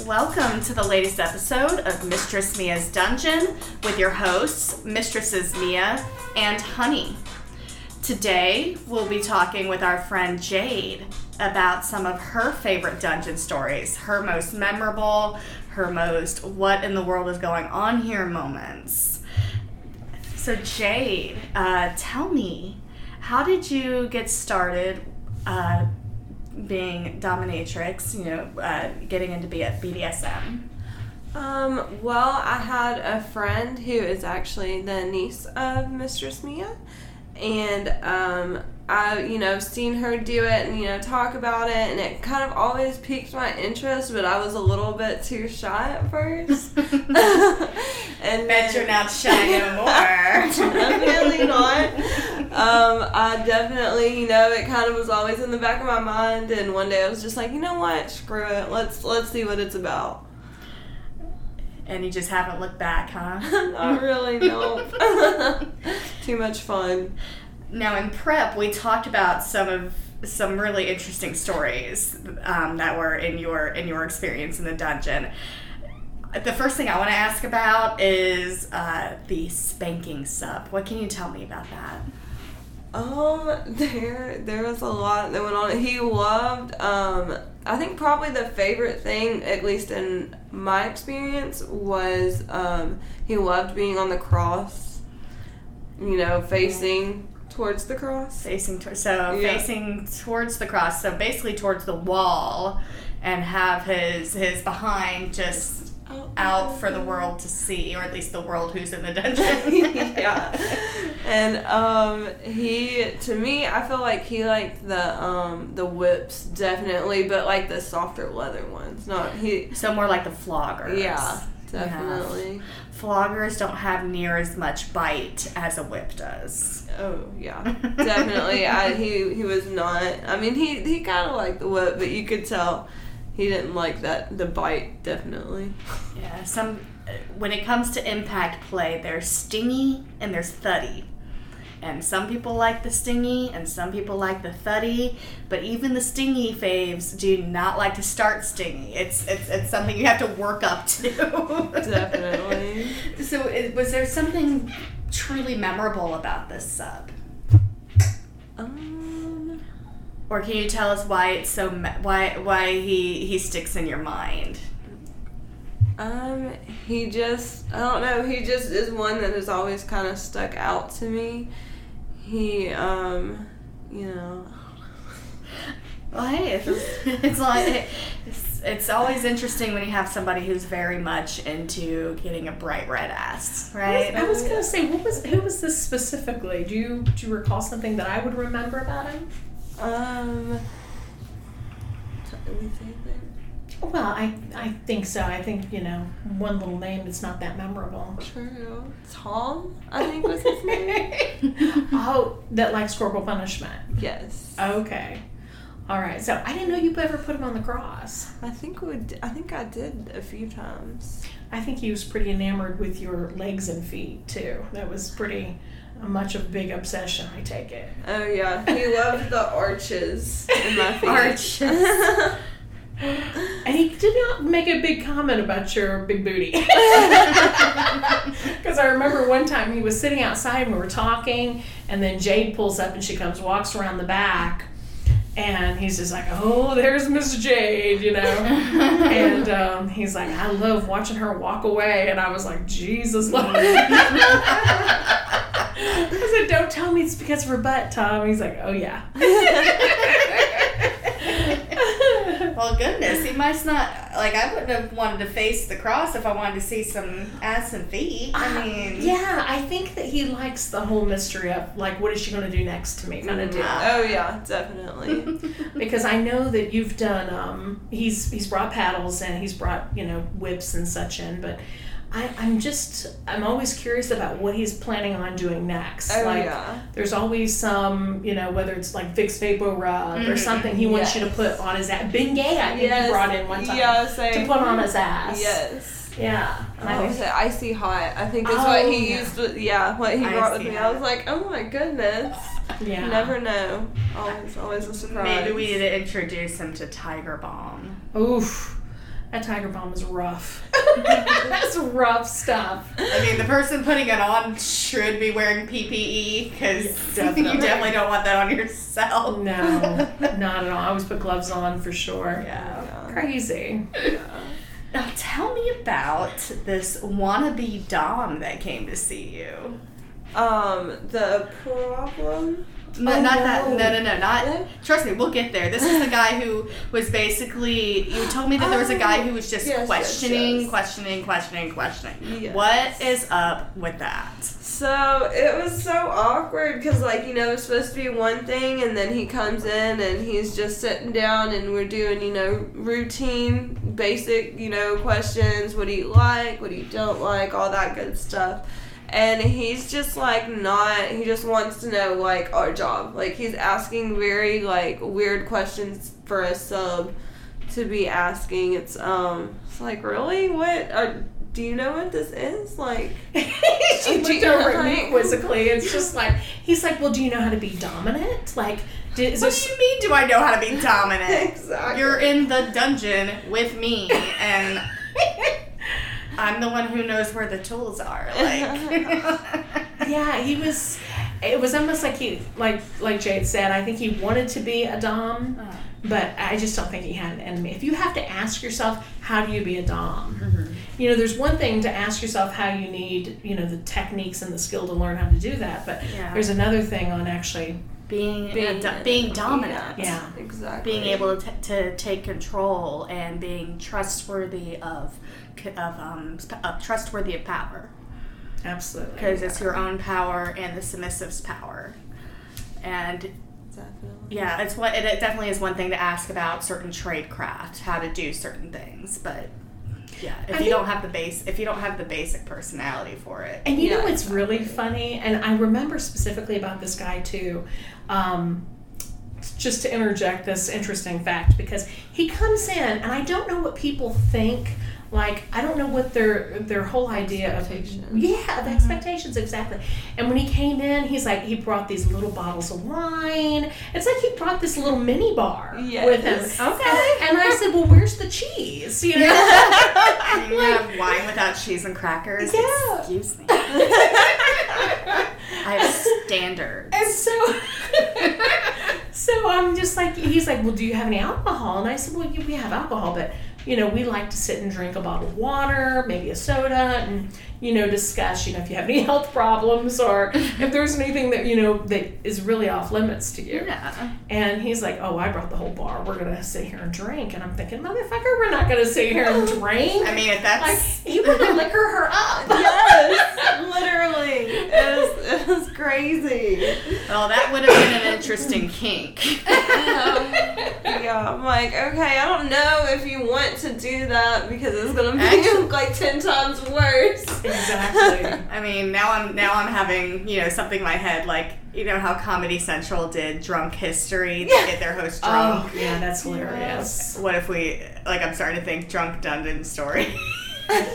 Welcome to the latest episode of Mistress Mia's Dungeon with your hosts, Mistresses Mia and Honey. Today, we'll be talking with our friend Jade about some of her favorite dungeon stories, her most memorable, her most what in the world is going on here moments. So, Jade, uh, tell me, how did you get started uh, being dominatrix, you know, uh, getting into BDSM? Um, well, I had a friend who is actually the niece of Mistress Mia, and um, I, you know, seen her do it and you know talk about it, and it kind of always piqued my interest, but I was a little bit too shy at first. and Bet then- you're not shy no more. definitely not. Um, I definitely, you know, it kind of was always in the back of my mind, and one day I was just like, you know what, screw it, let's let's see what it's about. and you just haven't looked back, huh? Not really, no. Too much fun. Now in prep, we talked about some of some really interesting stories um, that were in your in your experience in the dungeon. The first thing I want to ask about is uh, the spanking sub. What can you tell me about that? Um, there there was a lot that went on. He loved um I think probably the favorite thing, at least in my experience, was um he loved being on the cross. You know, facing towards the cross. Facing to- so Yeah. facing towards the cross, so basically towards the wall, and have his his behind just out for the world to see, or at least the world who's in the dungeon. yeah. And um he to me I feel like he liked the um the whips definitely, but like the softer leather ones. Not he So more like the floggers. yeah, definitely. Floggers don't have near as much bite as a whip does. Oh yeah. definitely. I he he was not I mean he he kinda liked the whip, but you could tell he didn't like that the bite definitely. Yeah, some when it comes to impact play, there's stingy and there's thuddy. And some people like the stingy and some people like the thuddy, but even the stingy faves do not like to start stingy. It's it's, it's something you have to work up to. Definitely. so, it, was there something truly memorable about this sub? Um Or can you tell us why it's so me- why why he he sticks in your mind? Um, he just, I don't know, he just is one that has always kind of stuck out to me. He, um, you know, Well, hey, it's, it's like it's, it's always interesting when you have somebody who's very much into getting a bright red ass, right? I was gonna say, what was who was this specifically? Do you do you recall something that I would remember about him? um, let me think then. Well, I I think so. I think you know one little name that's not that memorable. True. Tom, I think was his name. oh, that likes corporal punishment. yes. Okay, all right. So I didn't know you ever put him on the cross. I think we, I think I did a few times. I think he was pretty enamored with your legs and feet too. That was pretty much of a big obsession. I take it. Oh yeah, he loved the arches in my feet. Arches. And he did not make a big comment about your big booty. Because I remember one time he was sitting outside and we were talking, and then Jade pulls up and she comes, walks around the back, and he's just like, "Oh, there's Miss Jade," you know. and um, he's like, "I love watching her walk away," and I was like, "Jesus, Lord." I said, "Don't tell me it's because of her butt, Tom." He's like, "Oh yeah." Well, goodness, he must not like. I wouldn't have wanted to face the cross if I wanted to see some ass and feet. I mean, Yeah, I think that he likes the whole mystery of like, what is she going to do next to me, kind of deal. Oh yeah, definitely. Because I know that you've done. Um, he's he's brought paddles and he's brought you know whips and such in, but. I, I'm just I'm always curious about what he's planning on doing next. Oh like yeah. there's always some, you know, whether it's like Vicks VapoRub or Mhm. something he wants you to put on his ass. Bengay, I think he brought in one time Yeah, to put on his ass. Yes. Yeah. And I I was was it icy hot. I think is Oh, what he yeah. used. With, yeah, what he brought with me. hot. I was like, oh my goodness. yeah. You never know. Always, always a surprise. maybe we need to introduce him to Tiger Balm. Oof. That Tiger Balm is rough. That's rough stuff. I mean, the person putting it on should be wearing PPE because Yeah, you definitely. definitely don't want that on yourself. No, not at all. I always put gloves on for sure. Yeah. Yeah. Crazy. Now tell me about this wannabe Dom that came to see you. Um, the problem. No, Oh, not that. no. No, no, no, not. No? Trust me, we'll get there. This is the guy who was basically. You told me that there was a guy who was just yes, yes, questioning, yes. questioning, questioning, questioning. Yes. What is up with that? So it was so awkward because, like, you know, it was supposed to be one thing, and then he comes in and he's just sitting down, and we're doing, you know, routine, basic, you know, questions. What do you like? What do you don't like? All that good stuff. And he's just like not. He just wants to know like our job. Like he's asking very like weird questions for a sub to be asking. It's um. It's like really what are. Do you know what this is? Like, she Do looked you over at me like- quizzically. It's just like he's like, "Well, do you know how to be dominant? Like, did, What there do you mean? Do I know how to be dominant? Exactly. You're in the dungeon with me, and I'm the one who knows where the tools are. Like, yeah, he was. It was almost like he, like like Jade said. I think he wanted to be a dom, uh-huh. but I just don't think he had an enemy. If you have to ask yourself, how do you be a dom? Mm-hmm. You know, there's one thing to ask yourself how you need, you know, the techniques and the skill to learn how to do that, but Yeah. there's another thing on actually, being Being- being, being dominant. Yeah. Exactly. being able to, to take control and being trustworthy of of um of trustworthy of power absolutely. because it's your own power and the submissive's power and Definitely. yeah it's what it, it definitely is one thing to ask about certain trade craft how to do certain things but yeah if I you think- don't have the base if you don't have the basic personality for it And you know Yeah, what's really funny? And I remember specifically about this guy too. Um, just to interject this interesting fact because he comes in and I don't know what people think. Like I don't know what their their whole idea of yeah of mm-hmm. expectations exactly. And when he came in, he's like he brought these little bottles of wine. It's like he brought this little mini bar Yes. with him. Okay. And I said, well, where's the cheese? You know. you have wine without cheese and crackers Yeah. excuse me i have standards And so, so I'm just like, he's like, well, do you have any alcohol? And I said, well, we have alcohol, but you know, we like to sit and drink a bottle of water, maybe a soda, and you know, discuss, you know, if you have any health problems or if there's anything that you know that is really off limits to you. yeah And he's like, oh, I brought the whole bar. We're gonna sit here and drink. And I'm thinking, motherfucker, we're not gonna sit here and drink. I mean, if that's. like that's he would liquor her up. yes, literally. It was, it was crazy. well, that would have been an interesting kink. yeah, I'm like, okay, I don't know if you want to do that because it's gonna make Actually- it look like ten times worse. Exactly. I mean, now I'm now I'm having you know something in my head like you know how Comedy Central did Drunk History to get their host oh, drunk. Oh, yeah, that's hilarious. What if we like? I'm starting to think Drunk Dungeon Story.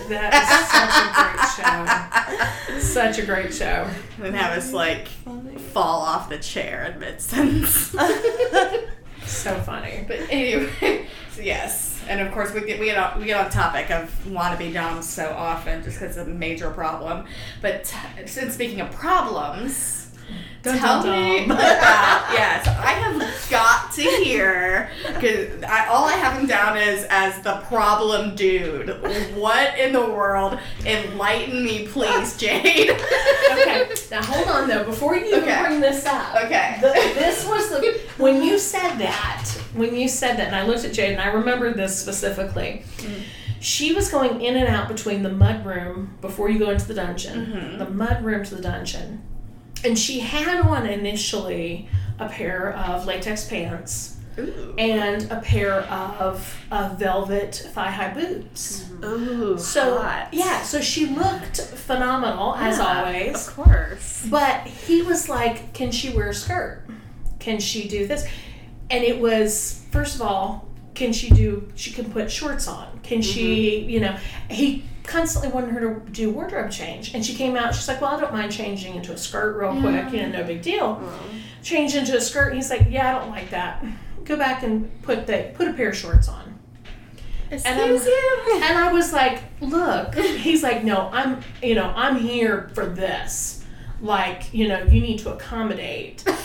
That is such a great show. Such a great show. and have us like fall off the chair in mid sentence. So funny. But anyway, yes, and of course we get we get off, we get off topic of wannabe doms so often just because it's a major problem. But t- since speaking of problems, Dun, tell dun, me dun. about yes. I have got to hear because I, all I have him down is as the problem dude. What in the world? Enlighten me, please, Jade. Okay, now hold on though. Before you Okay. bring this up, Okay. the, this was the when you said that. When you said that, and I looked at Jade, and I remember this specifically. Mm. She was going in and out between the mud room before you go into the dungeon, mm-hmm. the mud room to the dungeon, and she had on initially a pair of latex pants Ooh. and a pair of, of velvet thigh high boots. Ooh. So hot. yeah, so she looked phenomenal as always. Of course. But he was like, "Can she wear a skirt? Can she do this?" And it was first of all, can she do? She can put shorts on. Can she? Mm-hmm. You know, he constantly wanted her to do wardrobe change, and she came out. She's like, "Well, I don't mind changing into a skirt real quick. You know, no big deal." Change into a skirt. And he's like, "Yeah, I don't like that. Go back and put the put a pair of shorts on." And Excuse you. And I was like, look, he's like, no, I'm, you know, I'm here for this. Like, you know, you need to accommodate. and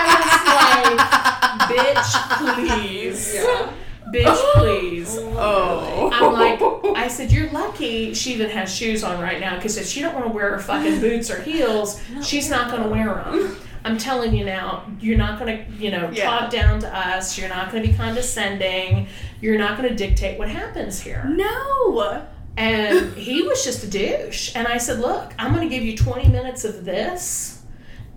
I was like, bitch, please. Yeah. Bitch, please. Oh. oh. I'm like, I said, you're lucky she even has shoes on right now because if she don't want to wear her fucking boots or heels, she's not going to wear them. I'm telling you now, you're not going to, you know, Yeah. talk down to us. You're not going to be condescending. You're not going to dictate what happens here. No. And he was just a douche. And I said, Look, I'm going to give you 20 minutes of this.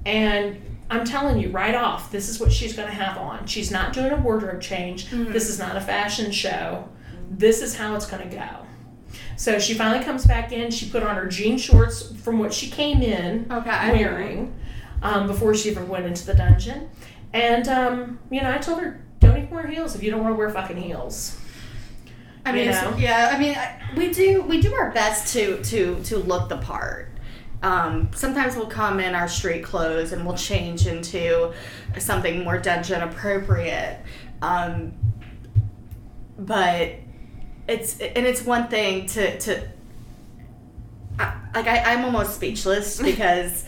And I'm telling you right off, this is what she's going to have on. She's not doing a wardrobe change. This is not a fashion show. This is how it's going to go. So she finally comes back in. She put on her jean shorts from what she came in Okay. wearing um, before she even went into the dungeon. And, um, you know, I told her, don't even wear heels if you don't want to wear fucking heels. I mean, You know? yeah. I mean, I- we do we do our best to to to look the part. Um, sometimes we'll come in our street clothes and we'll change into something more dungeon appropriate. Um, but it's and it's one thing to to I, like I, I'm almost speechless because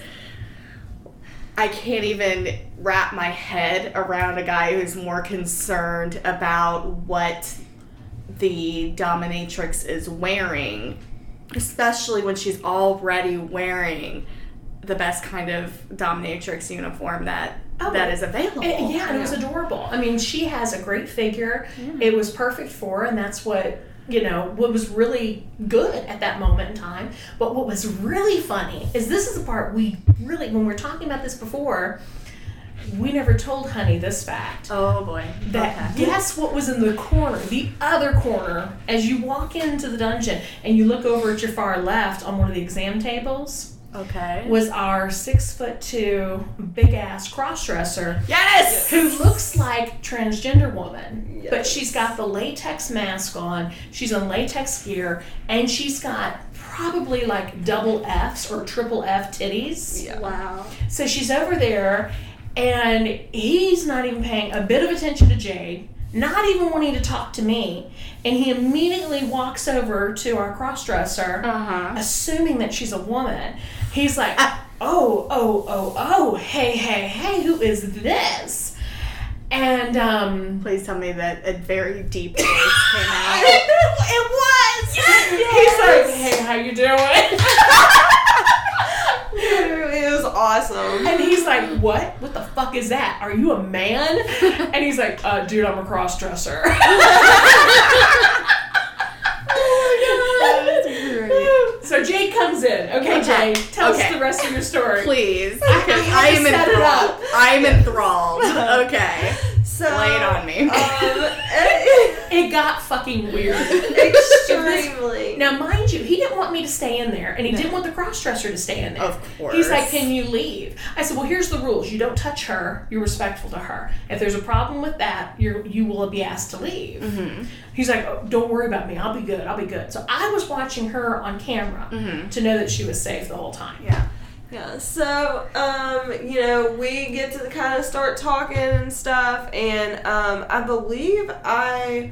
I can't even wrap my head around a guy who's more concerned about what the dominatrix is wearing, especially when she's already wearing the best kind of dominatrix uniform that Oh, that is available. It- yeah, and it was adorable. I mean, she has a great figure. It was perfect for her, and that's what you know what was really good at that moment in time. But what was really funny is this is the part we really when we are talking about this before, we never told Honey this fact. Oh boy. That Okay. guess what was in the corner, the other corner, as you walk into the dungeon and you look over at your far left on one of the exam tables Okay. was our six foot two big ass cross dresser Yes. who looks like transgender woman but she's got the latex mask on she's in latex gear and she's got probably like double f's or triple f titties Yeah. Wow. so she's over there and he's not even paying a bit of attention to jade not even wanting to talk to me and he immediately walks over to our cross dresser Uh huh. assuming that she's a woman. He's like, oh, oh, oh, oh, hey, hey, hey, who is this? And um, Please tell me that a very deep voice came out. it was. Yes. He's like, hey, how you doing? Literally, it was awesome. And he's like, what? What the fuck is that? Are you a man? And he's like, uh, dude, I'm a cross dresser. Great. so Jade comes in. Okay, Okay, Jade, tell okay. us the rest of your story. Please, I because I to am enthralled. I am enthralled. Okay. So Lay it on me. Um, It got fucking weird. extremely. Now, mind you, he didn't want me to stay in there, and he didn't want the crossdresser to stay in there. Of course. He's like, "Can you leave?" I said, "Well, here's the rules. You don't touch her. You're respectful to her. If there's a problem with that, you're you will be asked to leave." Mm-hmm. He's like, oh, "Don't worry about me. I'll be good. I'll be good." So I was watching her on camera Mhm. to know that she was safe the whole time. Yeah. Yeah, so um, you know, we get to kind of start talking and stuff, and um, I believe I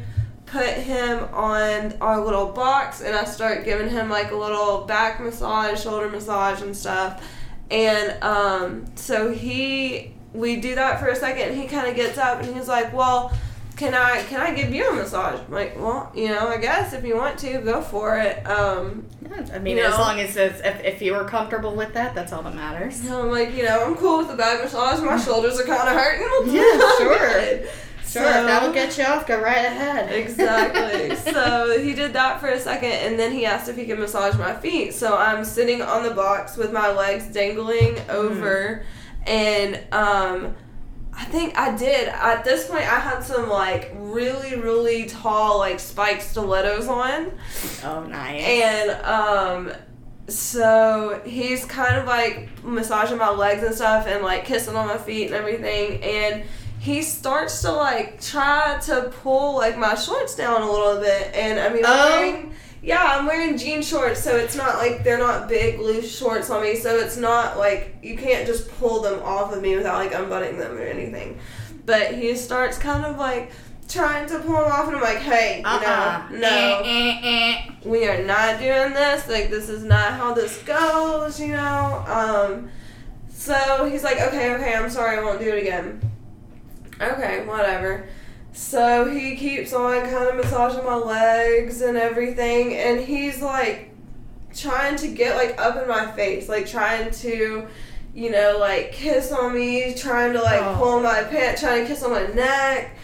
put him on our little box, and I start giving him like a little back massage, shoulder massage, and stuff, and um, so he, we do that for a second, and he kind of gets up, and he's like, well. Can I can I give you a massage? I'm like, well, you know, I guess if you want to, go for it. Um, I mean, You as long as it's, if, if you were comfortable with that, that's all that matters. And I'm like, you know, I'm cool with the back massage. My shoulders are kind of hurting. Yeah, sure. Sure, So- if that'll get you off, go right ahead. Exactly. so he did that for a second, and then he asked if he could massage my feet. So I'm sitting on the box with my legs dangling over, and um, I think I did. At this point, I had some like really, really tall like spiked stilettos on. Oh, nice. And um so he's kind of like massaging my legs and stuff and like kissing on my feet and everything and he starts to like try to pull like my shorts down a little bit and I mean I'm Oh. wearing yeah, I'm wearing jean shorts so it's not like they're not big loose shorts on me so it's not like you can't just pull them off of me without like unbuttoning them or anything. But he starts kind of like trying to pull him off, and I'm like, hey, you Uh-uh. know, no, Eh, eh, eh. we are not doing this. Like, this is not how this goes, you know. Um, so he's like, okay, okay, I'm sorry, I won't do it again. Okay, whatever. So he keeps on kind of massaging my legs and everything, and he's like trying to get like up in my face, like trying to, you know, like kiss on me, trying to like Oh. pull my pants, trying to kiss on my neck,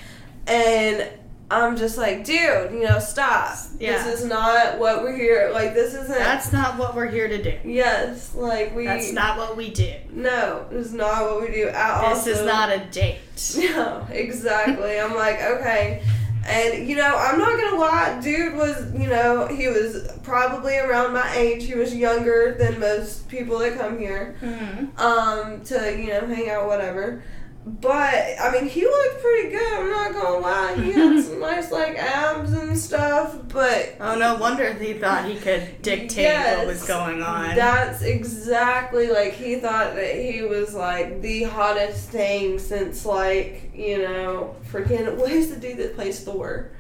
and I'm just like, dude, you know, stop. Yeah. This is not what we're here. Like, this isn't. That's not what we're here to do. yes, like we. That's not what we do. No, it's not what we do at all. This is not a date. No, exactly. I'm like, okay. And, you know, I'm not gonna lie, dude was, you know, he was probably around my age. He was younger than most people that come here Mhm. um, to, you know, hang out, whatever. But, I mean, he looked pretty good, I'm not gonna lie. He had some nice, like, abs and stuff, but Oh, no wonder he thought he could dictate Yes. what was going on. That's exactly like he thought that he was like the hottest thing since like you know freaking what is the dude that plays Thor?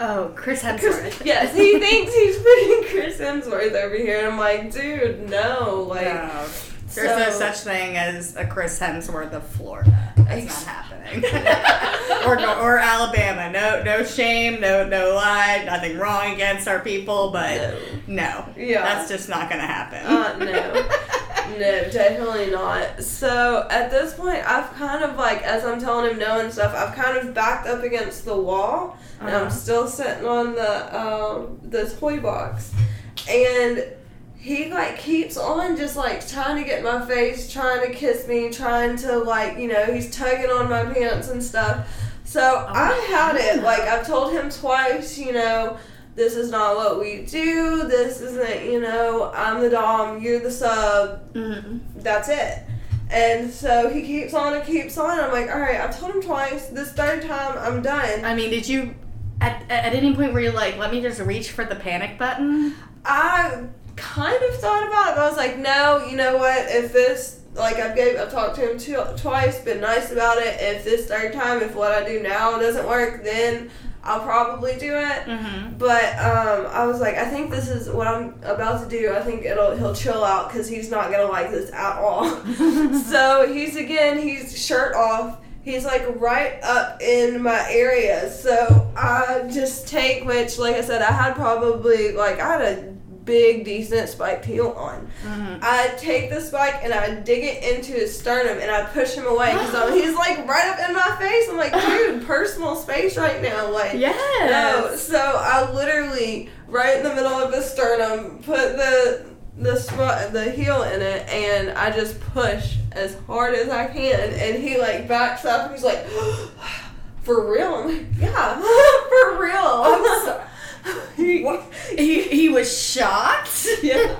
oh, Chris Chris- Hemsworth. yes, he thinks he's putting Chris Hemsworth over here. And I'm like, dude, no, like. No. There's no such thing as a Chris Hemsworth of Florida. That's Ex- not happening. or or Alabama. No no shame, no no lie, nothing wrong against our people, but no. Yeah. That's just not gonna happen. Uh, no. No, definitely not. So at this point, I've kind of like, as I'm telling him no and stuff, I've kind of backed up against the wall, and I'm Uh-huh. still sitting on the um, the toy box, and he like keeps on just like trying to get my face, trying to kiss me, trying to like you know he's tugging on my pants and stuff. So I had it like I've told him twice, you know this is not what we do. This isn't, you know, I'm the dom, you're the sub. Mhm. That's it. And so he keeps on and keeps on. I'm like, all right, I've told him twice. This third time, I'm done. I mean, did you at, at any point were you like, let me just reach for the panic button? I kind of thought about it, but I was like, no, you know what? If this, like, I've gave, I've talked to him two, twice, been nice about it. If this third time, if what I do now doesn't work, then I'll probably do it. Mm-hmm. But um, I was like, I think this is what I'm about to do. I think it'll he'll chill out because he's not gonna like this at all. so he's again, he's shirt off. He's like right up in my area. So I just take which, like I said, I had probably like I had a big decent spiked heel on. Mm-hmm. I take the spike and I dig it into his sternum and I push him away because he's like right up in my face. I'm like, dude, personal space right now. Like, no. So I literally right in the middle of his sternum put the the spot the heel in it and I just push as hard as I can and he like backs up and he's like for real I'm like yeah for real I'm so- He- He, he was shocked. yeah.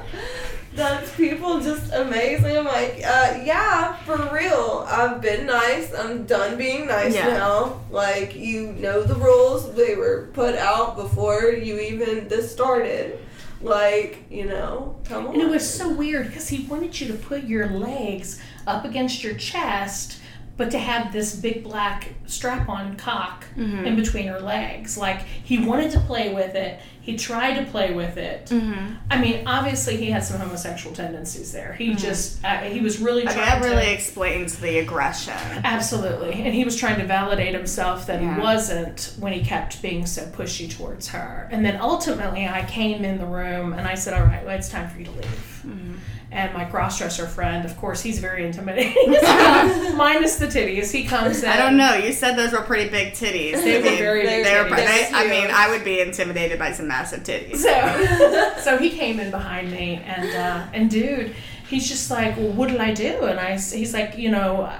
That's people just amazing. I'm like, uh, yeah, for real. I've been nice. I'm done being nice Yeah. now. Like, you know the rules. They were put out before you even this started. Like, you know, come on. And it was so weird because he wanted you to put your legs up against your chest, but to have this big black strap on cock Mm-hmm. in between her legs. Like he wanted to play with it. He tried to play with it. Mm-hmm. I mean, obviously he had some homosexual tendencies there. He just uh, he was really I mean, trying that really to explains the aggression. absolutely, and he was trying to validate himself that Yeah. he wasn't when he kept being so pushy towards her. And then ultimately, I came in the room and I said, "All right, well, it's time for you to leave." Mm-hmm. And my crossdresser friend, of course, he's very intimidating well, minus the titties. He comes in. I don't know. You said those were pretty big titties. They I were mean, very big they were. They, I mean. I would be intimidated by some massive titties. So, so he came in behind me, and uh, and dude, he's just like, well, what did I do? And I, he's like, you know,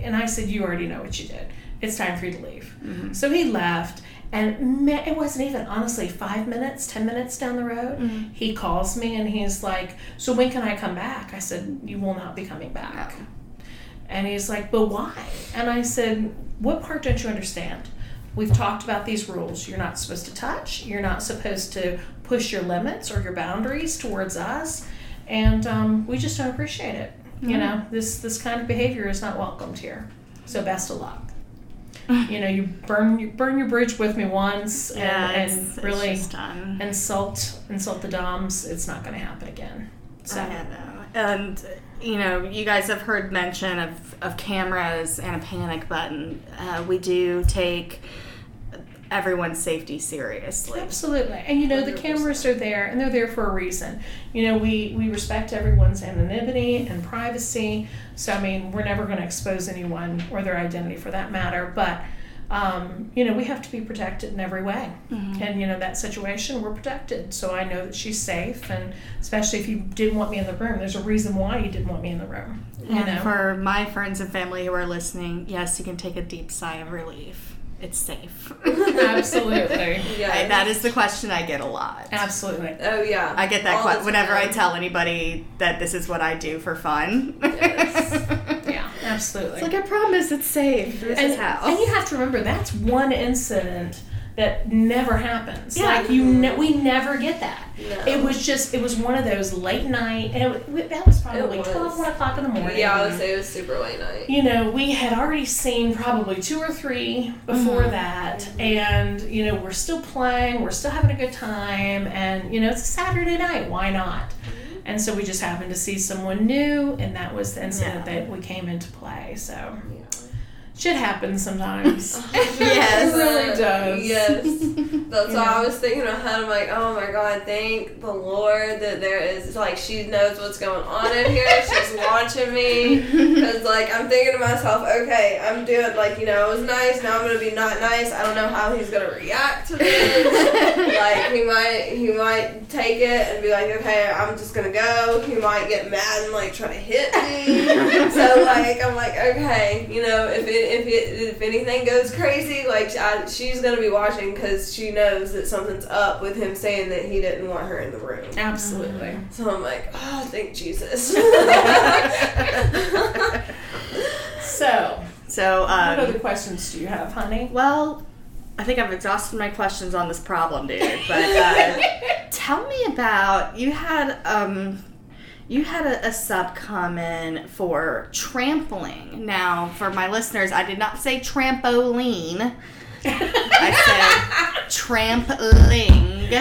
and I said, you already know what you did. It's time for you to leave. So he left, and it wasn't even honestly five minutes, ten minutes down the road. He calls me, and he's like, so when can I come back? I said, you will not be coming back. And he's like, but why? And I said, what part don't you understand? We've talked about these rules. You're not supposed to touch. You're not supposed to push your limits or your boundaries towards us. And um, we just don't appreciate it. You know, this this kind of behavior is not welcomed here. So best of luck. you know, you burn you burn your bridge with me once and, Yeah, and really it's just done. insult insult the Doms, it's not gonna happen again. So I know. And you know, you guys have heard mention of, of cameras and a panic button. Uh, we do take everyone's safety seriously. Absolutely. And you know, the 100%. cameras are there and they're there for a reason. You know, we, we respect everyone's anonymity and privacy. So, I mean, we're never going to expose anyone or their identity for that matter. But, um, you know, we have to be protected in every way. And, you know, that situation, we're protected. So I know that she's safe. And especially if you didn't want me in the room, there's a reason why you didn't want me in the room. You And know? for my friends and family who are listening, yes, you can take a deep sigh of relief. It's safe. Absolutely. Yeah. I- that is the question I get a lot. Absolutely. Oh yeah. I get that All the que- whenever I tell anybody that this is what I do for fun. Yeah, absolutely. It's like I promise it's safe. This and, is how. and you have to remember that's one incident that never happens. Yeah. Like you, ne- we never get that. No. It was just, it was one of those late night, and it, that was probably was. 12, 1 o'clock in the morning. Yeah, I would say it was super late night. You know, we had already seen probably two or three before Mm-hmm. that, and you know, we're still playing, we're still having a good time, and you know, it's a Saturday night, why not? Mm-hmm. And so we just happened to see someone new, and that was the incident Yeah. that we came into play. So shit happens sometimes. Yes. It really does. Yes. That's You why I was thinking ahead. I'm like, oh my god, thank the Lord that there is like she knows what's going on in here. She's watching me because like I'm thinking to myself, okay, I'm doing like you know it was nice. Now I'm gonna be not nice. I don't know how he's gonna react to this. like he might he might take it and be like, okay, I'm just gonna go. He might get mad and like try to hit me. so like I'm like, okay, you know, if it, if it, if anything goes crazy, like I, she's gonna be watching because she knows that something's up with him saying that he didn't want her in the room. Absolutely. So I'm like, oh, thank Jesus. So, so, what um, other questions do you have, honey? well, I think I've exhausted my questions on this problem, dude. But uh, tell me about you had um, you had a, a sub comment for trampling. Now, for my listeners, I did not say trampoline. I said trampling,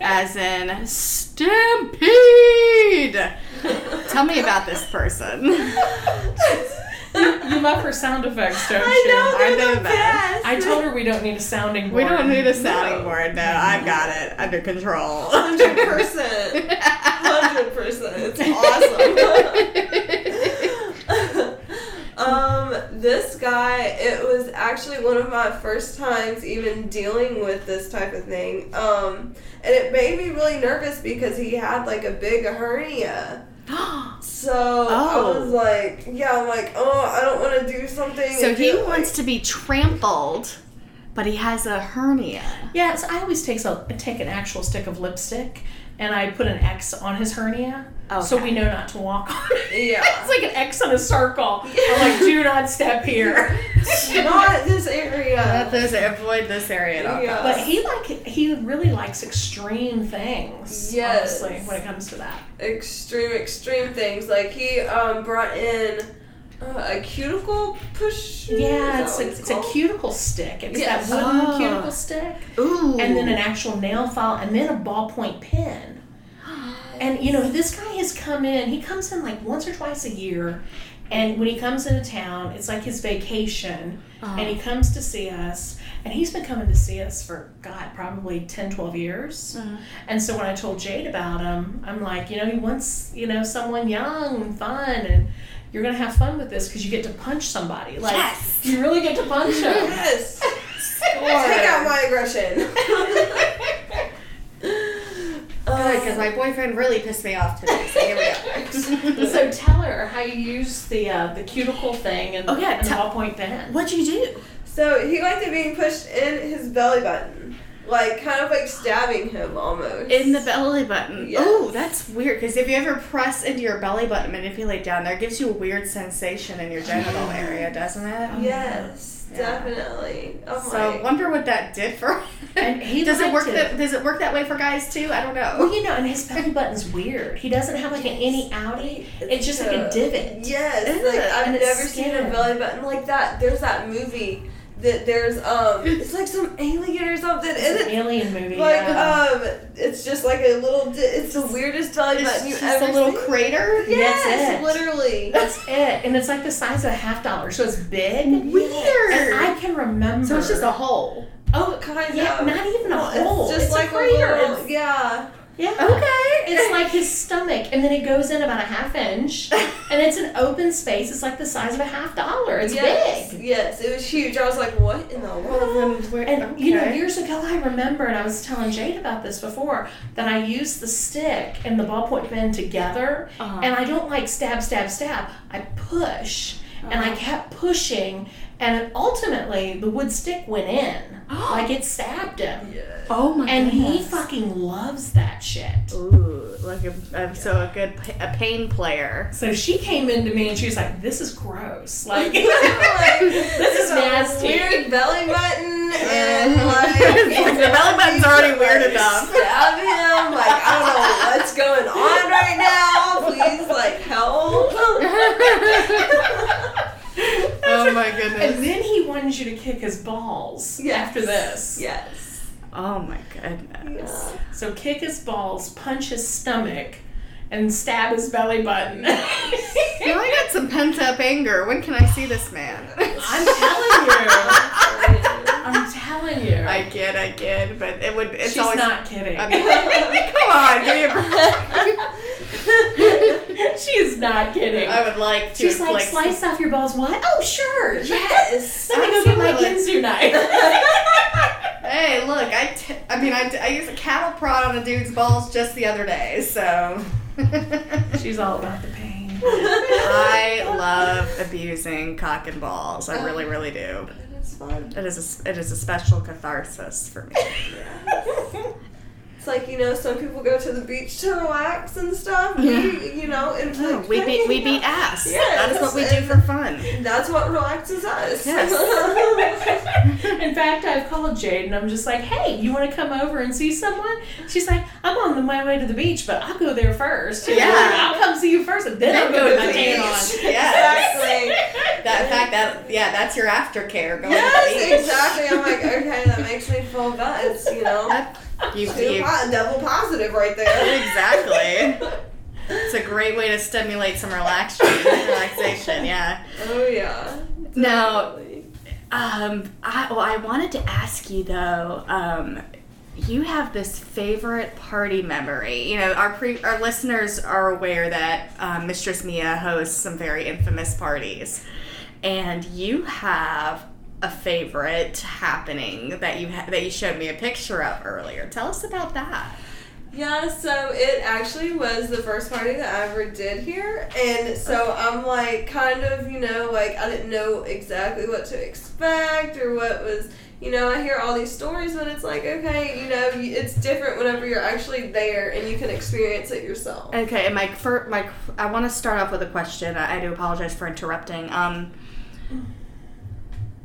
as in stampede. Tell me about this person. you love her sound effects, don't I you? know I they're know the that. best. I told her we don't need a sounding board. We don't need a sounding No. board. No, I've got it under control. Hundred percent, hundred percent. It's awesome. um, this guy, it was actually one of my first times even dealing with this type of thing. Um, and it made me really nervous because he had like a big hernia. So Oh. I was oh. like, yeah, I'm like, oh, I don't want to do something. so he do it, wants to be trampled, but he has a hernia. Yeah, so I always take, a, take an actual stick of lipstick and I put an X on his hernia so we know not to walk on it. Yeah. it's like an X on a circle. I'm like, do not step here. Not this area. This, avoid this area at all Yeah. But he like he really likes extreme things. Yes. honestly, when it comes to that. extreme extreme things like he um brought in uh, a cuticle push Yeah, it's a, what it's a cuticle stick. It's Yes. that wooden Oh. cuticle stick, Ooh. and then an actual nail file, and then a ballpoint pen. And you know, this guy has come in. He comes in like once or twice a year, and when he comes into town, it's like his vacation, and he uh-huh. comes to see us. And he's been coming to see us for God, probably 10, 12 years. Uh-huh. And so when I told Jade about him, I'm like, you know, he wants, you know, someone young and fun, and you're gonna have fun with this because you get to punch somebody. Like, Yes. you really get to punch them. yes take out my aggression Good, because my boyfriend really pissed me off today. So here we go. so tell her how you use the uh, the cuticle thing and, Oh, yeah, and the tell- ballpoint pen. What'd you do? so he liked it being pushed in his belly button like kind of like stabbing him almost In the belly button. Yes. Oh, that's weird. Because if you ever press into your belly button, manipulate down there, it gives you a weird sensation in your genital area, doesn't it? yes Yeah. definitely oh So wonder what that did for. And he does it work it. that does it work that way for guys too? I don't know. Well, you know, and his belly button's weird. He doesn't have like an any outie. It's just like a divot. Yes, like I've never seen a belly button like that. There's that movie that there's um it's like some alien or something It's and an it, alien movie. like yeah. um it's just like a little di- it's the weirdest belly button you It's ever just a little seen. crater. yes That's it. literally That's it, and it's like the size of a half dollar, so it's big. Weird. And I can remember. So it's just a hole. oh, kind yeah, of not even a hole. it's just It's a like a, crater. little yeah yeah. Okay. It's like his stomach, and then it goes in about a half inch, and it's an open space. It's like the size of a half dollar. It's yes big. yes it was huge I was like what in the world And you know, years ago, I remember, and I was telling Jade about this before, that I used the stick and the ballpoint pen together, Uh-huh. and I don't like stab, stab, stab. I push, and Uh-huh. I kept pushing, and ultimately the wood stick went in, like it stabbed him, Oh my god. and he fucking loves that shit. Ooh, like a, a so a good pa- a pain player. So she came into me and she was like, "This is gross. Like, Like, this is nasty." weird belly button and like the belly button's already weird enough. stab him like I don't know what's going on right now please like help Oh my goodness. And then he wanted you to kick his balls Yes. after this. yes Oh my goodness. yeah. So kick his balls, punch his stomach, and stab his belly button. Now I got some pent up anger. When can I see this man? I'm telling you. I'm telling you. I get, I get, but it would. It's She's always. not kidding. I mean, come on, give me a break. she is not kidding. I would like to She's like, slice off your balls. What? Oh, sure. yes Let me go get my Ginsu knife. Hey, look, I, t- I mean, I, I used a cattle prod on a dude's balls just the other day, so. She's all about the pain. I love abusing cock and balls. I really, really do. it's fun It is a, it is a special catharsis for me. It's like you know some people go to the beach to relax and stuff Yeah. we you know Oh, inflict we beat we beat ass. Yes, that is what we do for fun. that's what relaxes us In fact, I've called Jade and I'm just like, hey, you want to come over and see someone? She's like, I'm on my way to the beach, but I'll go there first. You Yeah. like, I'll come see you first and then, I'll go, to get my the tan beach. on. Yes. That in fact that yeah, that's your aftercare going to the Yes, beach. exactly. I'm like, okay, that makes me feel bad. It's, you know, You, two you, po- double positive right there. exactly. It's a great way to stimulate some relaxation. Relaxation, yeah. Oh yeah. Now, um, I, well, I wanted to ask you though. Um, you have this favorite party memory. You know, our pre- our listeners are aware that um, Mistress Mia hosts some very infamous parties, and you have a favorite happening that you ha- that you showed me a picture of earlier. Tell us about that. Yeah, so it actually was the first party that I ever did here. And so I'm like, kind of, you know, like I didn't know exactly what to expect or what was, you know, I hear all these stories, but it's like, okay, you know, it's different whenever you're actually there and you can experience it yourself. Okay, and my fir- my I want to start off with a question. I, I do apologize for interrupting. Um,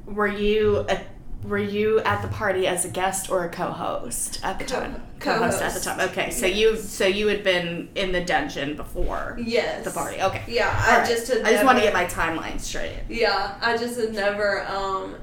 were you a, were you at the party as a guest or a co-host at the Co- time? Co-host at the time. Okay, so you so you had been in the dungeon before Yes. the party. Okay, Yeah, All I right. just had I just want to get my timeline straight. Yeah, I just had never um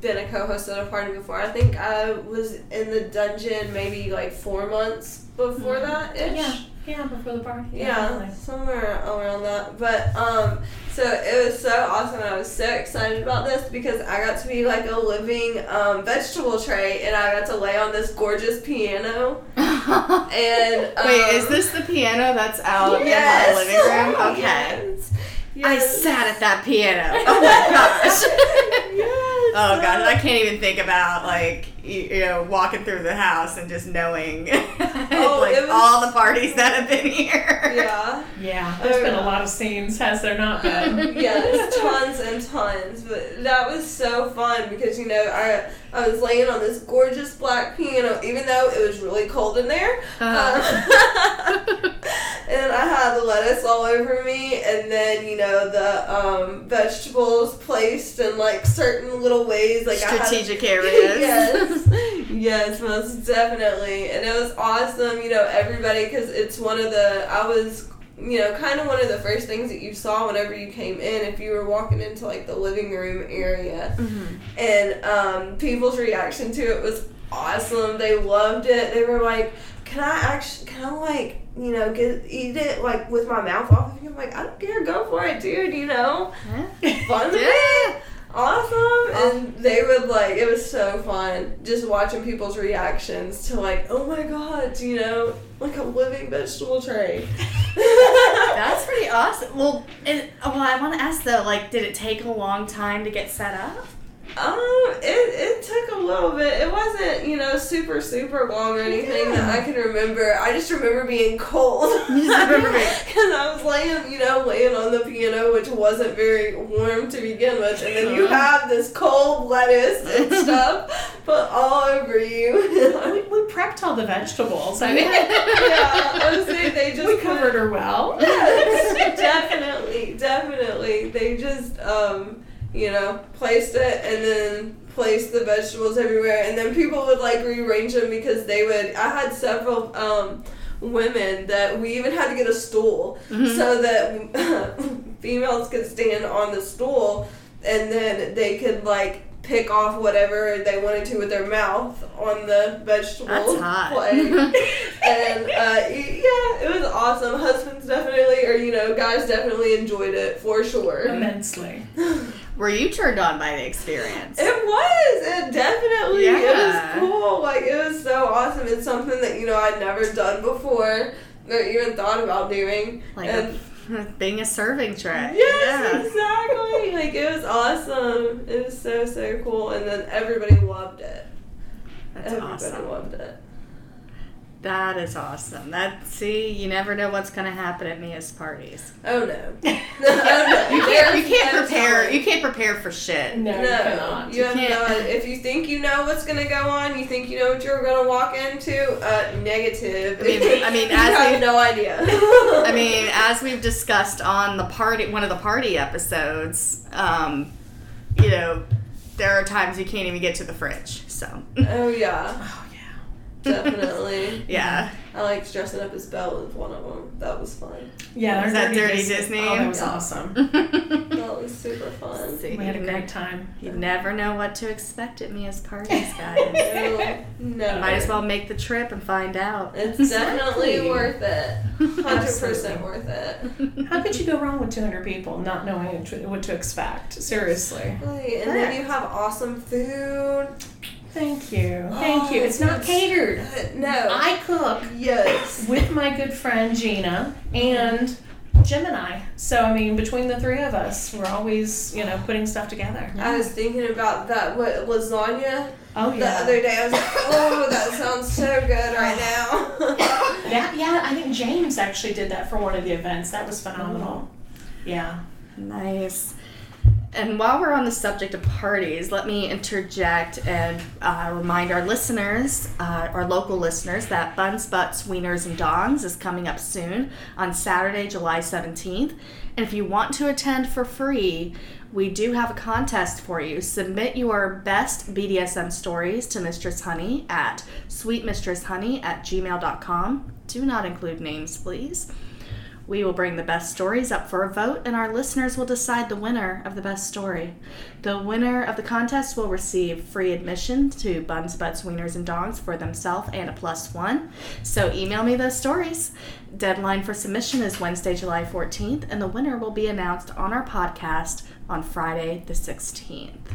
been a co-host at a party before. I think I was in the dungeon maybe like four months before that ish. Yeah, yeah, before the party. Yeah, definitely. somewhere around that. But um, so it was so awesome. I was so excited about this because I got to be like a living um, vegetable tray, and I got to lay on this gorgeous piano. And um, Wait, is this the piano that's out yes. in my living room? Okay. Yes. I sat at that piano. Oh my gosh. yes. Oh gosh, I can't even think about like you, you know walking through the house and just knowing Oh, like was- all the parties that have been here. Yeah. Yeah, there's Oh, been a lot of scenes, has there not been? yes, tons and tons. But that was so fun because you know I I was laying on this gorgeous black piano, even though it was really cold in there. Uh-huh. Um, and I had the lettuce all over me, and then you know the um, vegetables placed in like certain little ways, like I had- Strategic areas. yes, yes, most definitely, and it was awesome. You know, everybody because it's one of the I was you know, kind of one of the first things that you saw whenever you came in if you were walking into like the living room area. And um, people's reaction to it was awesome. They loved it. They were like, "Can I actually? Can I like, you know, get eat it like with my mouth off?" of you? I'm like, "I don't care. Go for it, dude. You know, fun to Yeah. Me." Awesome, and they would like it was so fun just watching people's reactions to like, oh my god, you know, like a living vegetable tray. That's pretty awesome. Well, and, well, I want to ask though, like, did it take a long time to get set up? Um, it, it took a little bit. It wasn't, you know, super, super long or anything that I can remember. I just remember being cold. You just remember being- Because I was laying, you know, laying on the piano, which wasn't very warm to begin with. And then you Uh-huh. have this cold lettuce and stuff put all over you. We, we prepped all the vegetables. I mean, yeah, saying they just we covered her well. Yes, definitely, definitely. They just, um, you know, placed it and then placed the vegetables everywhere, and then people would like rearrange them because they would. I had several um, women that we even had to get a stool so that females could stand on the stool, and then they could like pick off whatever they wanted to with their mouth on the vegetable That's hot. plate. and uh, yeah, it was awesome. Husbands definitely, or you know, guys definitely enjoyed it for sure. Immensely. Were you turned on by the experience? It was. It definitely. Yeah. It was cool. Like it was so awesome. It's something that you know I'd never done before, or even thought about doing. Like and a, being a serving tray. yes, exactly. like it was awesome. It was so so cool, and then everybody loved it. That's everybody awesome. loved it. That is awesome. That see, you never know what's gonna happen at Mia's parties. Oh no. oh no. You can't, you can't no prepare. telling. You can't prepare for shit. No, No, you cannot. you have You can't- no. If you think you know what's gonna go on, you think you know what you're gonna walk into. Uh, negative. I mean- I mean, you as have we- no idea. I mean, as we've discussed on the party, one of the party episodes, um, you know, there are times you can't even get to the fridge. So, oh Oh yeah. Definitely. yeah. I liked dressing up as Belle as one of them. That was fun. Yeah, Was that Dirty oh, Disney? Oh, that was Yeah. awesome. That was super fun. See, We had a you great time. You never know what to expect at Mia's parties, guys. No, no. Might as well make the trip and find out. It's definitely worth it. Hundred percent worth it. How could you go wrong with 200 people not knowing what to- expect? Seriously. Right, And then you have awesome food. Thank you. Thank oh, you. Oh, It's not it's- catered. No. I cook yes. with my good friend Gina and Jim and I. So I mean, between the three of us, we're always you know putting stuff together. I was thinking about that what lasagna Oh the other day. I was like, oh, that sounds so good right now. That yeah, I think James actually did that for one of the events. That was phenomenal. Mm-hmm. Yeah. Nice. And while we're on the subject of parties, let me interject and uh, remind our listeners, uh, our local listeners, that Buns, Butts, Wieners, and Dogs is coming up soon on Saturday, July 17th. And if you want to attend for free, we do have a contest for you. Submit your best BDSM stories to Mistress Honey at sweetmistresshoney at gmail.com. Do not include names, please. We will bring the best stories up for a vote, and our listeners will decide the winner of the best story. The winner of the contest will receive free admission to Buns, Butts, Wieners, and Dogs for themselves and a plus one. So email me those stories. Deadline for submission is Wednesday, July 14th, and the winner will be announced on our podcast on Friday, the 16th.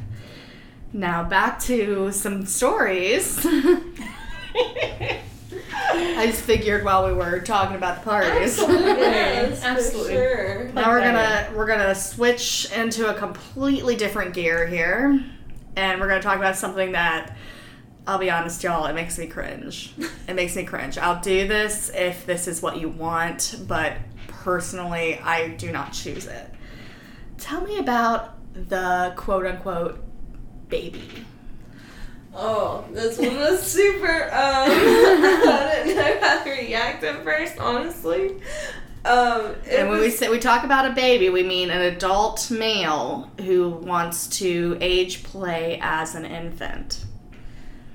Now back to some stories. I just figured while we were talking about the parties. Yes, for Absolutely. sure. Now we're gonna we're gonna switch into a completely different gear here, and we're gonna talk about something that I'll be honest, y'all, it makes me cringe. It makes me cringe. I'll do this if this is what you want, but personally, I do not choose it. Tell me about the quote unquote baby. Oh, this one was super. Um, I didn't know how to react at first, honestly. Um, And when we say we talk about a baby, we mean an adult male who wants to age play as an infant.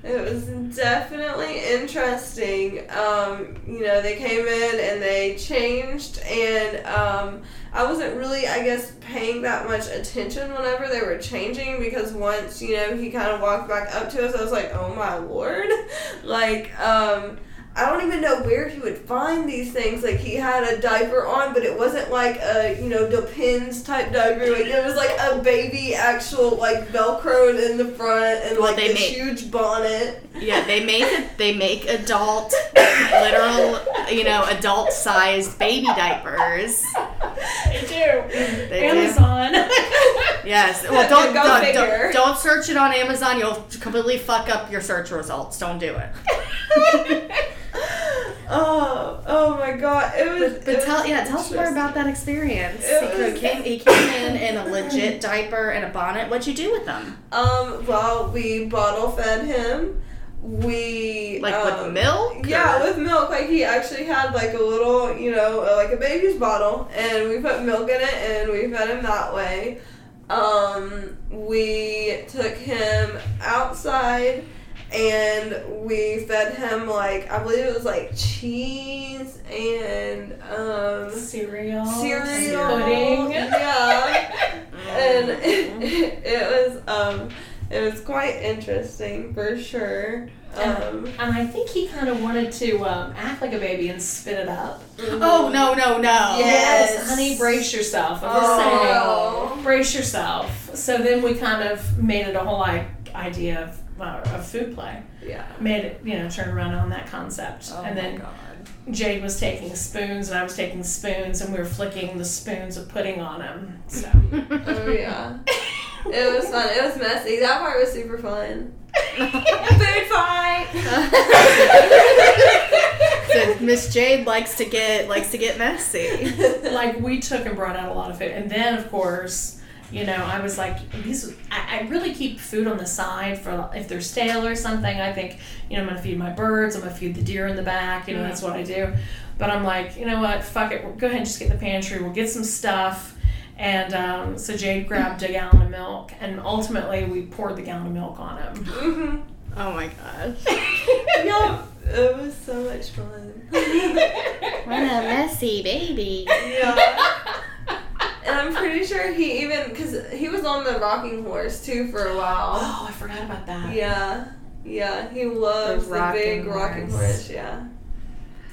It was definitely interesting. Um, you know, they came in and they changed, and um, I wasn't really, I guess, paying that much attention whenever they were changing because once, you know, he kind of walked back up to us, I was like, oh my lord. like, um, I don't even know where he would find these things. Like he had a diaper on, but it wasn't like a you know Depends type diaper. Like it was like a baby actual like velcroed in the front and Well, like they this make- huge bonnet. Yeah, they make it. They make adult, literal, you know, adult sized baby diapers. They do. They do. Amazon. Yes. Well, don't Go don't, don't don't search it on Amazon. You'll completely fuck up your search results. Don't do it. Oh, oh my god! It was. But, but it tell was yeah, tell us more about that experience. It he, came, he came in in a legit diaper and a bonnet. What'd you do with them? Um. Well, we bottle fed him. We Like um, with milk? Yeah, or- with milk. Like he actually had like a little, you know, uh, like a baby's bottle, and we put milk in it, and we fed him that way. Um, we took him outside, and we fed him like I believe it was like cheese and um Cereal. cereal, Pudding. yeah, and it, it was um it was quite interesting for sure. Um, And I think he kind of wanted to um, act like a baby and spit it up. Oh no no no! Yes. honey, brace yourself. I'm just Oh. saying, brace yourself. So then we kind of made it a whole like idea of, uh, of food play. yeah. Made it, you know, turn around on that concept. Oh and my then God. Jade was taking spoons and I was taking spoons and we were flicking the spoons of pudding on him. So Oh yeah. It was fun. It was messy. That part was super fun. Food fight. so Miss Jade likes to get likes to get messy. like we took and brought out a lot of food and then of course you know i was like these I, I really keep food on the side for if they're stale or something i think you know i'm gonna feed my birds i'm gonna feed the deer in the back you know that's what i do but i'm like you know what fuck it go ahead and just get in the pantry we'll get some stuff and um, so jade grabbed a gallon of milk and ultimately we poured the gallon of milk on him hmm Oh my gosh. Yup. It was so much fun. What a messy baby. yeah. And I'm pretty sure he even because he was on the rocking horse too for a while. oh i forgot about that Yeah. Yeah. He loves The the, big rocking rocking horse. horse. Yeah.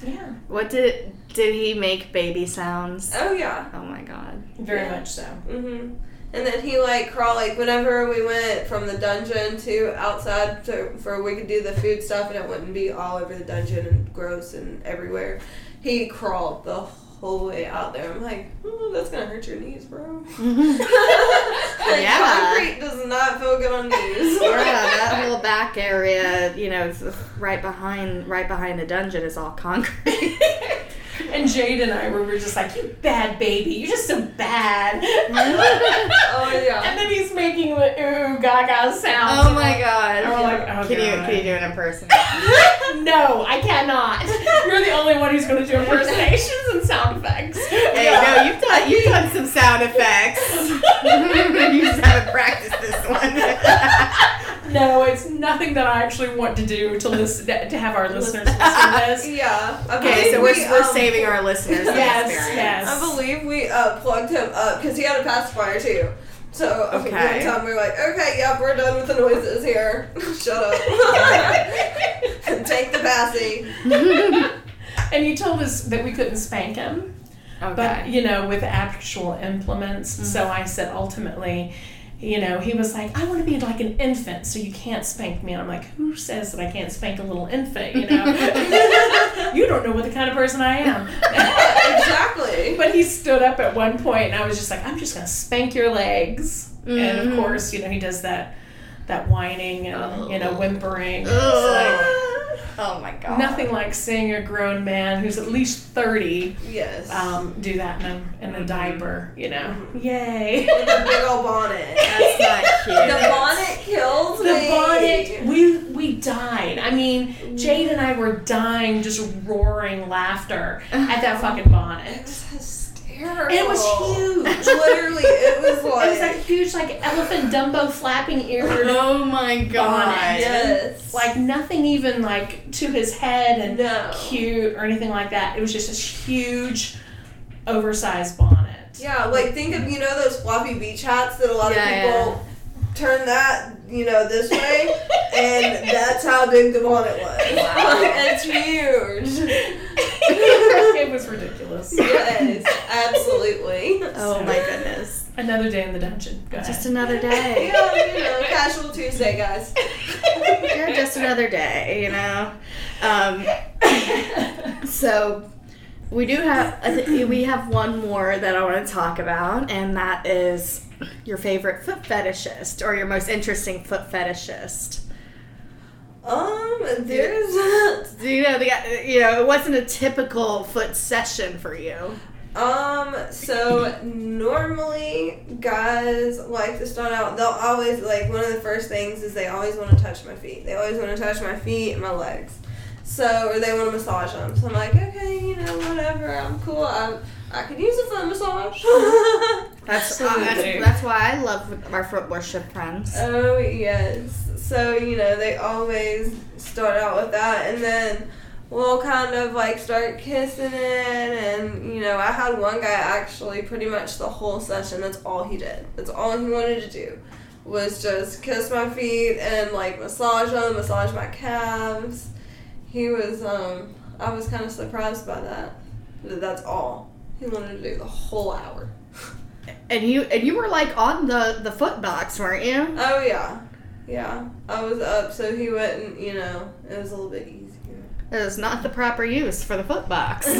yeah What did did he make baby sounds? Oh yeah. Oh my god! very Yeah. much so Mm-hmm. And then he like crawl like whenever we went from the dungeon to outside to for we could do the food stuff and it wouldn't be all over the dungeon and gross and everywhere. He crawled the whole way out there. I'm like, oh, that's gonna hurt your knees, bro. like, Yeah. Concrete does not feel good on knees. yeah, that whole back area, you know, right behind right behind the dungeon is all concrete. And Jade and I were, were just like, you bad baby, you're just so bad. Oh, yeah. And then he's making the ooh gaga sound. oh my god! And we're like, oh can you God. can you do an impersonation? No, I cannot. You're the only one who's going to do impersonations and sound effects. Hey, no, you've done you've done some sound effects. you just haven't practiced this one. No, it's nothing that I actually want to do to listen to have our listeners listen to this. Yeah. Okay, so we're, we, we're um, saving our listeners. Yes, experience. yes. I believe we uh, plugged him up because he had a pacifier too. So okay. Okay. one time we were like, okay, yep, we're done with the noises here. Shut up. Take the passy. And you told us that we couldn't spank him. But you know, with actual implements. So I said ultimately, you know, he was like, I want to be like an infant, so you can't spank me. And I'm like, who says that I can't spank a little infant? You know, you don't know what the kind of person I am. exactly. but he stood up at one point, and I was just like, I'm just gonna spank your legs. And of Mhm. course, you know, he does that that whining and you know whimpering. Oh my god. nothing like seeing a grown man who's at least thirty Yes. um, do that in a, in Mm-hmm. a diaper, you know. Yay. With a big old bonnet. That's not cute. The bonnet kills the me. bonnet, we we died. I mean, Jade and I were dying, just roaring laughter uh-huh. at that fucking bonnet. It bonnet. was hysterical. terrible. It was huge. Literally, it was like. It was like huge, like elephant Dumbo flapping ear. Oh my god. yes. Like nothing even like to his head and No. cute or anything like that. It was just this huge, oversized bonnet. Yeah, like think of you know those floppy beach hats that a lot Yeah, of people turn that you know this way, and that's how big the bonnet was. Wow. it's huge. it was ridiculous. Yes, absolutely. Oh my goodness. Another day in the dungeon. Go ahead. Just another day. Yeah, you know, casual Tuesday, guys. You're just another day, you know. Um, so we do have I think we have one more that I want to talk about, and that is your favorite foot fetishist or your most interesting foot fetishist. Um, there's Do you know the guy you know it wasn't a typical foot session for you. um. So normally, guys like to start out. They'll always like one of the first things is they always want to touch my feet. They always want to touch my feet and my legs. So or they want to massage them. So I'm like, okay, you know, whatever. I'm cool. I I could use a foot massage. That's Absolutely. that's, that's why I love our foot worship friends. Oh yes. So you know they always start out with that, and then we'll kind of like start kissing it, and you know I had one guy actually pretty much the whole session. That's all he did. That's all he wanted to do was just kiss my feet and like massage them, massage my calves. He was um I was kind of surprised by. That That's all he wanted to do the whole hour. And you and you were like on the the foot box, weren't you? Oh yeah, yeah. I was up, so he wouldn't. You know, it was a little bit easier. It is not the proper use for the foot box.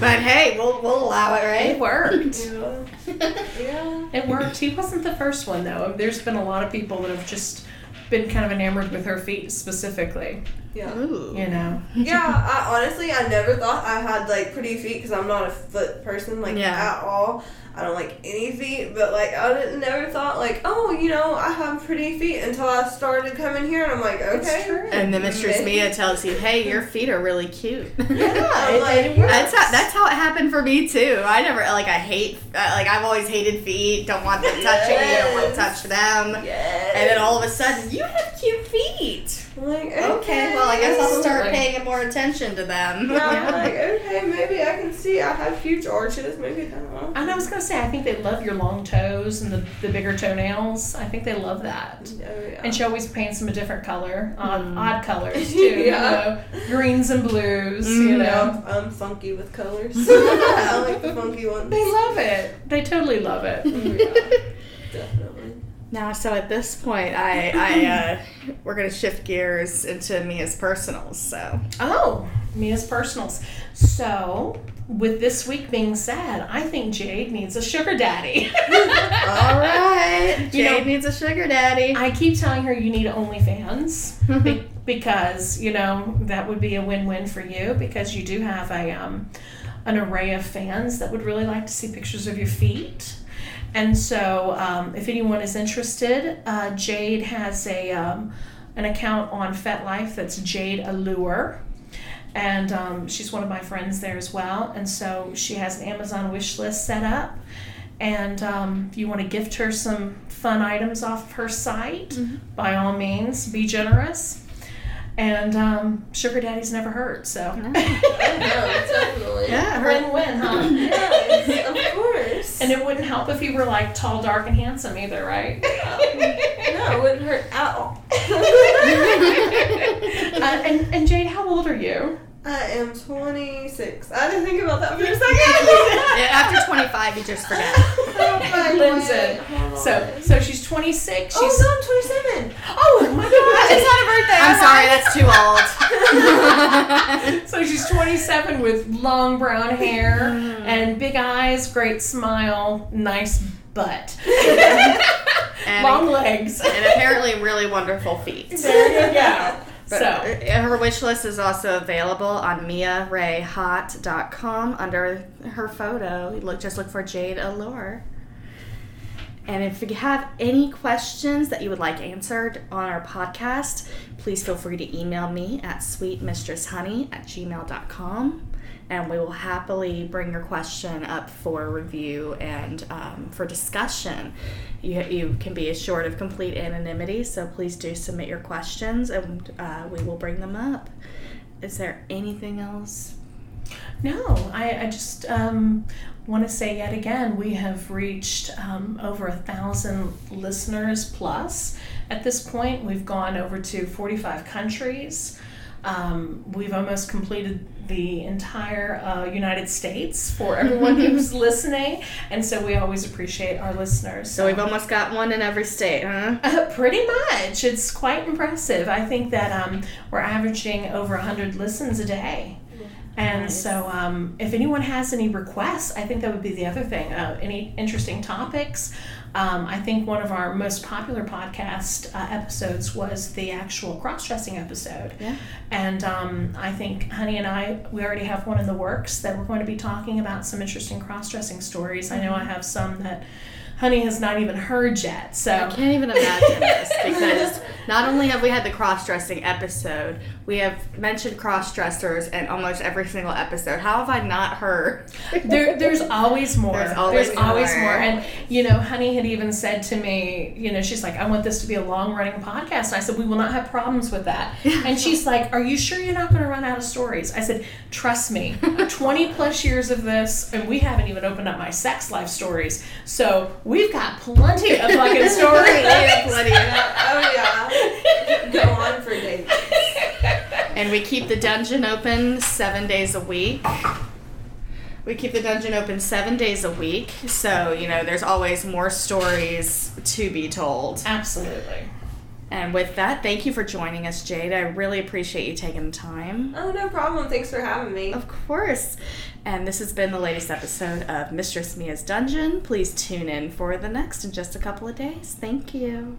but hey, we'll we'll allow it, right? It worked. Yeah, yeah. It worked. He wasn't the first one though. There's been a lot of people that have just been kind of enamored with her feet specifically. Yeah. Ooh. You know. Yeah, I honestly I never thought I had like pretty feet because I'm not a foot person like Yeah. at all. I don't like any feet, but like I didn't, never thought like oh you know I have pretty feet until I started coming here and I'm like okay. true. And then Mistress Maybe. Mia tells you, "Hey, your feet are really cute." Yeah, it- like it works. That's how, that's how it happened for me too. I never like I hate uh, like I've always hated feet. Don't want them touching me. Don't want to touch them. yes. And then all of a sudden, you have cute feet. I'm like Okay, well I guess I'll start Absolutely. paying more attention to them. Yeah, I'm like okay maybe I can see I have huge arches maybe I don't know. And I was gonna say, I think they love your long toes and the, the bigger toenails. I think they love that. Oh, yeah. And she always paints them a different color, odd, Mm. odd colors too. Yeah. You know, greens and blues. Mm, You Yeah, know, I'm, I'm funky with colors. I like the funky ones. they love it. They totally love it. Oh, yeah, definitely. Now, so at this point, I, I uh, we're gonna shift gears into Mia's personals. So Oh, Mia's personals. So, with this week being said, I think Jade needs a sugar daddy. all right, Jade You know- needs a sugar daddy. I keep telling her you need OnlyFans be- because you know that would be a win-win for you because you do have a um, an array of fans that would really like to see pictures of your feet. And so, um, if anyone is interested, uh, Jade has a um, an account on FetLife that's Jade Allure. And um, she's one of my friends there as well. And so she has an Amazon wish list set up. And um, if you want to gift her some fun items off of her site, by all means, be generous. And um, sugar daddies never hurt, so I know, definitely. yeah, her, win-win, huh? Yes, of course. and it wouldn't help if you were like tall, dark, and handsome either, right? no, it wouldn't hurt at all. uh, and, and Jade, how old are you? I am 26. I didn't think about that for a second. Yeah, after 25, you just forget. Lindsay. So so she's 26. She's oh, no, I'm 27. oh my god! It's not a birthday. I'm sorry, that's too old. So she's 27 with long brown hair Mm. and big eyes, great smile, nice butt, and, long legs. and apparently really wonderful feet. There you go. But So uh, her wish list is also available on miarayhot.com under her photo. Look, just look for Jade Allure. And if you have any questions that you would like answered on our podcast, please feel free to email me at sweetmistresshoney at gmail.com. And we will happily bring your question up for review and um, for discussion. You, you can be assured of complete anonymity, so please do submit your questions and uh, we will bring them up. Is there anything else? No, I, I just um, want to say yet again we have reached um, over a thousand listeners plus. At this point, we've gone over to 45 countries. Um, we've almost completed the entire uh, United States for everyone who's listening, and so we always appreciate our listeners. So we've almost got one in every state, huh? Uh, pretty much. It's quite impressive. I think that um, we're averaging over 100 listens a day. And Nice. so, um, if anyone has any requests, I think that would be the other thing. Uh, any interesting topics? Um, I think one of our most popular podcast uh, episodes was the actual cross dressing episode. Yeah. And um, I think Honey and I, we already have one in the works that we're going to be talking about some interesting cross dressing stories. I know I have some that Honey has not even heard yet. So I can't even imagine this because not only have we had the cross dressing episode, we have mentioned cross dressers in almost every single episode. How have I not heard? there, there's always more. There's always always more. more. And you know, Honey had even said to me, you know, she's like, I want this to be a long running podcast. And I said, we will not have problems with that. And she's like, Are you sure you're not going to run out of stories? I said, Trust me, 20 plus years of this, and we haven't even opened up my sex life stories. So we've got plenty of fucking stories. We plenty of- oh yeah. Go on for days. And we keep the dungeon open seven days a week. We keep the dungeon open seven days a week, so you know there's always more stories to be told. Absolutely. And with that, thank you for joining us, Jade. I really appreciate you taking the time. Oh no problem. Thanks for having me. Of course. And this has been the latest episode of Mistress Mia's Dungeon. Please tune in for the next in just a couple of days. Thank you.